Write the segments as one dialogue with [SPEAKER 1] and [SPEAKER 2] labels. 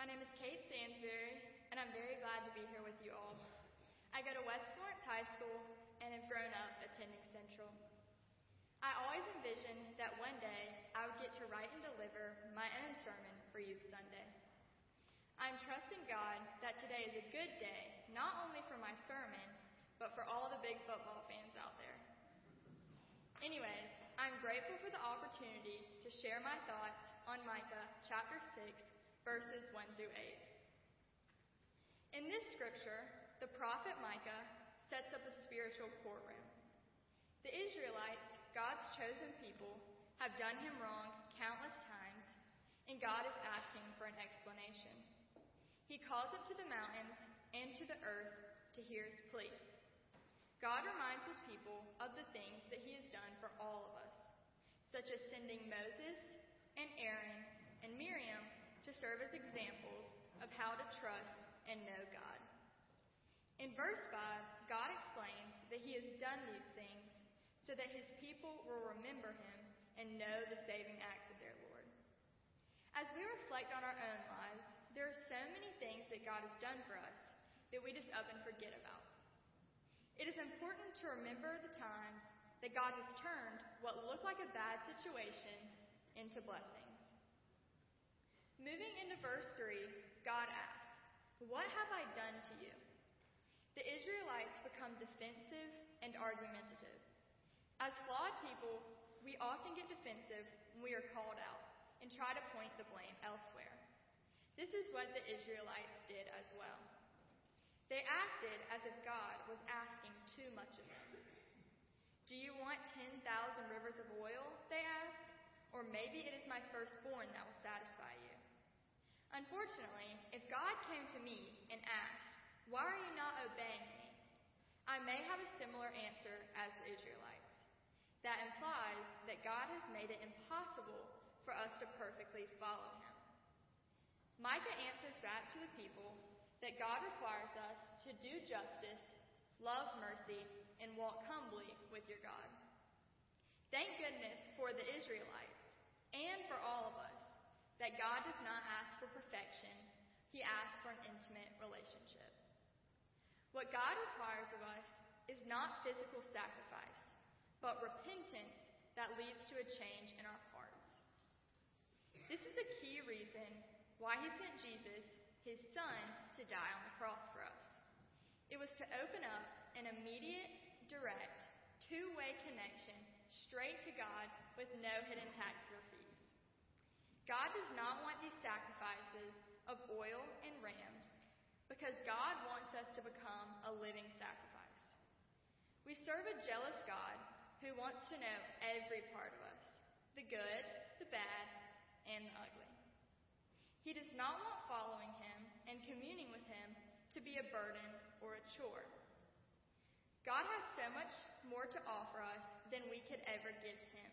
[SPEAKER 1] My name is Kate Sansbury, and I'm very glad to be here with you all. I go to West Florence High School and have grown up attending Central. I always envisioned that one day I would get to write and deliver my own sermon for Youth Sunday. I'm trusting God that today is a good day, not only for my sermon, but for all the big football fans out there. Anyways, I'm grateful for the opportunity to share my thoughts on Micah chapter 6, verses 1 through 8. In this scripture, the prophet Micah sets up a spiritual courtroom. The Israelites, God's chosen people, have done him wrong countless times, and God is asking for an explanation. He calls up to the mountains and to the earth to hear his plea. God reminds his people of the things that he has done for all of us, such as sending Moses and Aaron and Miriam to serve as examples of how to trust and know God. In verse 5, God explains that he has done these things so that his people will remember him and know the saving acts of their Lord. As we reflect on our own lives, there are so many things that God has done for us that we just up and forget about. It is important to remember the times that God has turned what looked like a bad situation into blessings. Moving into verse 3, God asks, What have I done to you? The Israelites become defensive and argumentative. As flawed people, we often get defensive when we are called out and try to point the blame elsewhere. This is what the Israelites did as well. They acted as if God was asking too much of them. Do you want 10,000 rivers of oil? They ask. Or maybe it is my firstborn that will satisfy you. Unfortunately, if God came to me and asked, Why are you not obeying me? I may have a similar answer as the Israelites. That implies that God has made it impossible for us to perfectly follow him. Micah answers back to the people that God requires us to do justice, love mercy, and walk humbly with your God. Thank goodness for the Israelites and for all of us that God does not ask for perfection, He asks for an intimate relationship. What God requires of us is not physical sacrifice, but repentance that leads to a change in our hearts. This is a key reason why He sent Jesus his son to die on the cross for us. It was to open up an immediate, direct, two way connection straight to God with no hidden tax or fees. God does not want these sacrifices of oil and rams because God wants us to become a living sacrifice. We serve a jealous God who wants to know every part of us the good, the bad, and the ugly. He does not want following him and communing with him to be a burden or a chore. God has so much more to offer us than we could ever give him.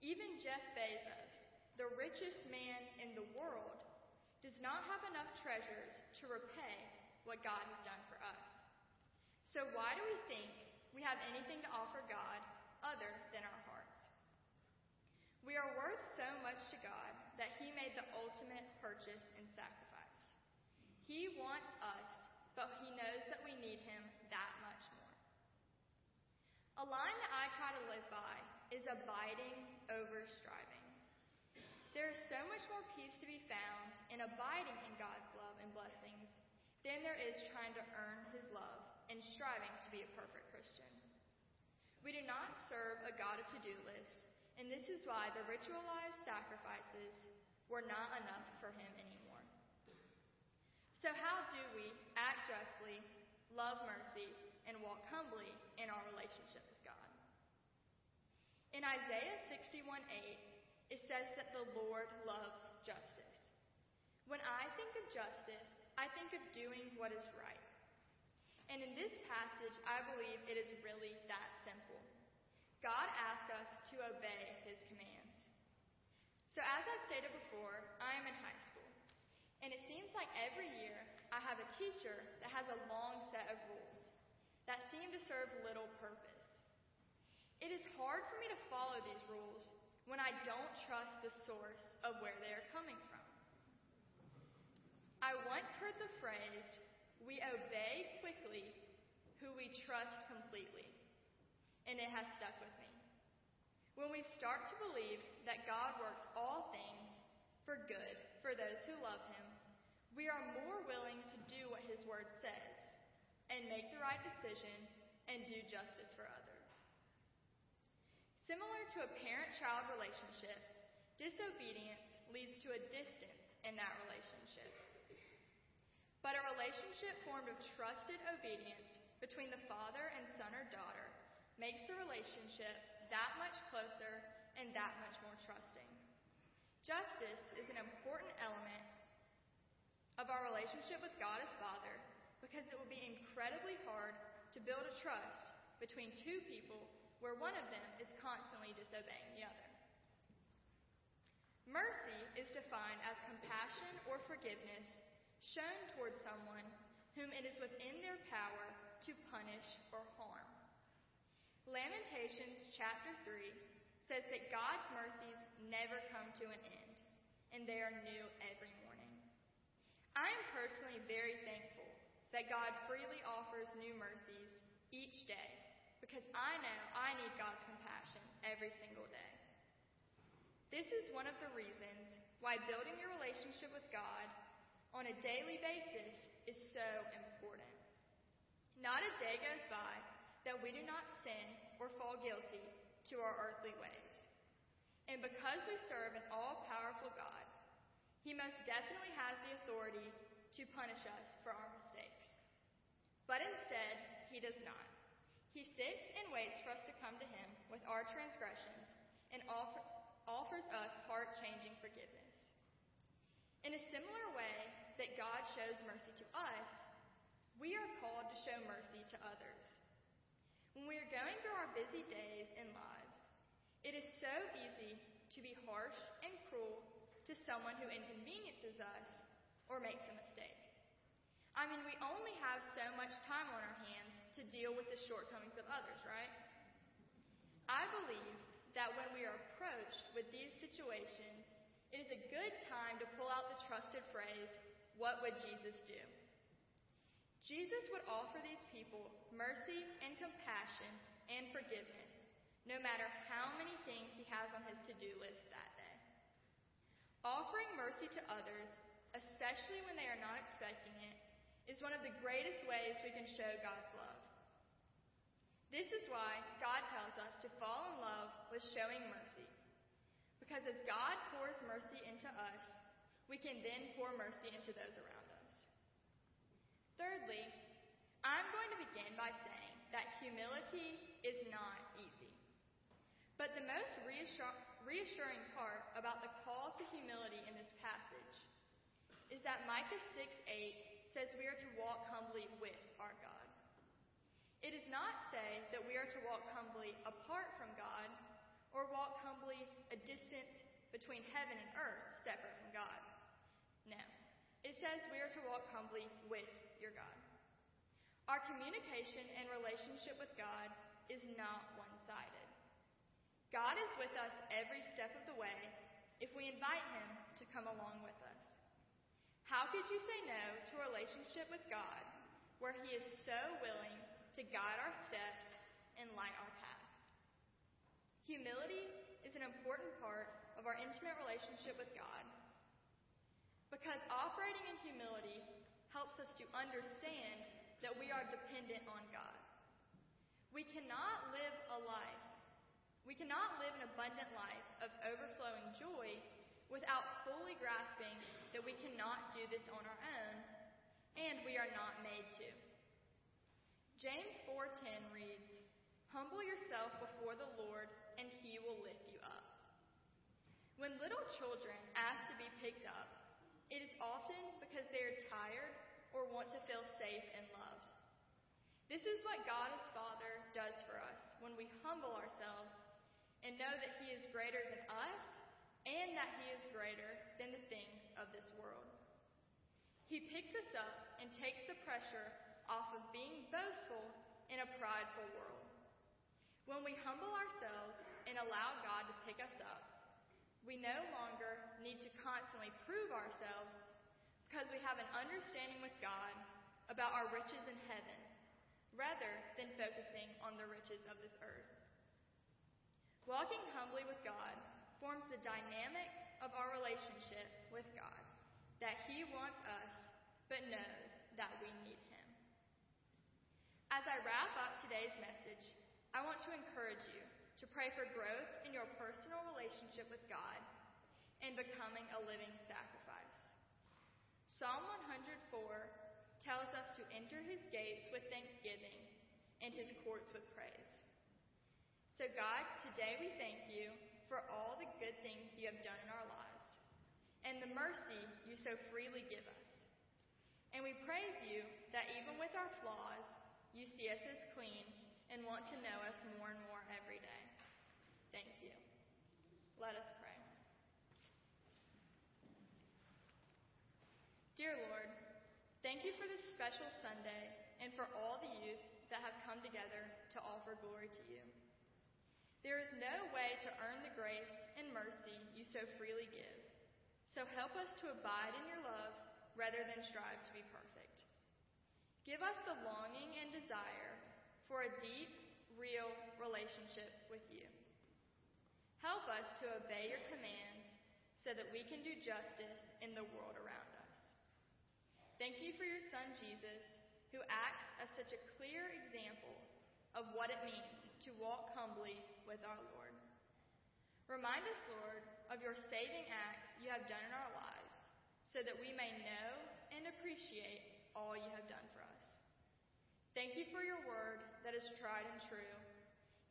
[SPEAKER 1] Even Jeff Bezos, the richest man in the world, does not have enough treasures to repay what God has done for us. So why do we think we have anything to offer God other than our hearts? We are worth so much to God that He made the ultimate purchase and sacrifice. He wants us, but He knows that we need Him that much more. A line that I try to live by is abiding over striving. There is so much more peace to be found in abiding in God's love and blessings than there is trying to earn His love and striving to be a perfect Christian. We do not serve a God of to do lists and this is why the ritualized sacrifices were not enough for him anymore. So, how do we act justly, love mercy, and walk humbly in our relationship with God? In Isaiah 61 8, it says that the Lord loves justice. When I think of justice, I think of doing what is right. And in this passage, I believe it is really that simple. God asks us to obey his commands. So, as I stated before, I am in high school. And it seems like every year I have a teacher that has a long set of rules that seem to serve little purpose. It is hard for me to follow these rules when I don't trust the source of where they are coming from. I once heard the phrase, we obey quickly who we trust completely. And it has stuck with me. When we start to believe that God works all things for good for those who love Him, we are more willing to do what His Word says and make the right decision and do justice for others. Similar to a parent child relationship, disobedience leads to a distance in that relationship. But a relationship formed of trusted obedience between the father and son or daughter makes the relationship that much closer and that much more trusting. Justice is an important element of our relationship with God as Father because it will be incredibly hard to build a trust between two people where one of them is constantly disobeying the other. Mercy is defined as compassion or forgiveness shown towards someone whom it is within their power to punish or harm. Lamentations chapter 3 says that God's mercies never come to an end, and they are new every morning. I am personally very thankful that God freely offers new mercies each day because I know I need God's compassion every single day. This is one of the reasons why building your relationship with God on a daily basis is so important. Not a day goes by that we do not sin or fall guilty to our earthly ways. And because we serve an all powerful God, He most definitely has the authority to punish us for our mistakes. But instead, He does not. He sits and waits for us to come to Him with our transgressions and offer, offers us heart changing forgiveness. In a similar way that God shows mercy to us, we are called to show mercy to others. When we are going through our busy days and lives, it is so easy to be harsh and cruel to someone who inconveniences us or makes a mistake. I mean, we only have so much time on our hands to deal with the shortcomings of others, right? I believe that when we are approached with these situations, it is a good time to pull out the trusted phrase, What would Jesus do? Jesus would offer these people mercy and compassion and forgiveness, no matter how many things he has on his to do list that day. Offering mercy to others, especially when they are not expecting it, is one of the greatest ways we can show God's love. This is why God tells us to fall in love with showing mercy. Because as God pours mercy into us, we can then pour mercy into those around us. Thirdly, I'm going to begin by saying that humility is not easy. But the most reassuring part about the call to humility in this passage is that Micah 6 8 says we are to walk humbly with our God. It does not say that we are to walk humbly apart from God or walk humbly a distance between heaven and earth separate from God. No. It says we are to walk humbly with your God. Our communication and relationship with God is not one sided. God is with us every step of the way if we invite Him to come along with us. How could you say no to a relationship with God where He is so willing to guide our steps and light our path. Humility is an important part of our intimate relationship with God because operating in humility helps us to understand that we are dependent on God. We cannot live a life, we cannot live an abundant life of overflowing joy without fully grasping that we cannot do this on our own and we are not made to. James 4:10 reads, "Humble yourself before the Lord, and he will lift you up." When little children ask to be picked up, it is often because they are tired or want to feel safe and loved. This is what God as Father does for us when we humble ourselves and know that He is greater than us and that He is greater than the things of this world. He picks us up and takes the pressure off of being boastful in a prideful world. When we humble ourselves and allow God to pick us up, we no longer need to constantly prove ourselves because we have an understanding with God about our riches in heaven rather than focusing on the riches of this earth. Walking humbly with God forms the dynamic of our relationship with God, that He wants us but knows that we need Him. As I wrap up today's message, I want to encourage you to pray for growth in your personal relationship with God and becoming a living sacrifice. Psalm 104 tells us to enter his gates with thanksgiving and his courts with praise. So, God, today we thank you for all the good things you have done in our lives and the mercy you so freely give us. And we praise you that even with our flaws, you see us as clean and want to know us more and more every day. Thank you. Let us pray. Dear Lord, Thank you for this special Sunday and for all the youth that have come together to offer glory to you. There is no way to earn the grace and mercy you so freely give. So help us to abide in your rather than strive to be perfect. Give us the longing and desire for a deep, real relationship with you. Help us to obey your commands so that we can do justice in the world around us. Thank you for your son, Jesus, who acts as such a clear example of what it means to walk humbly with our Lord. Remind us, Lord, of your saving acts you have done in our lives so that we may know and appreciate all you have done for us. Thank you for your word that is tried and true.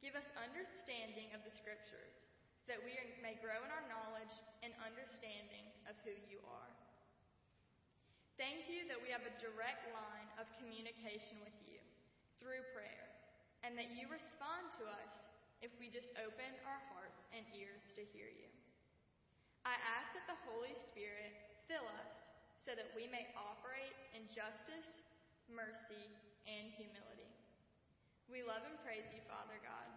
[SPEAKER 1] Give us understanding of the scriptures so that we may grow in our knowledge and understanding of who you are. Thank you that we have a direct line of communication with you through prayer, and that you respond to us if we just open our hearts and ears to hear you. I ask that the Holy Spirit fill us so that we may operate in justice, mercy, and humility. We love and praise you, Father God.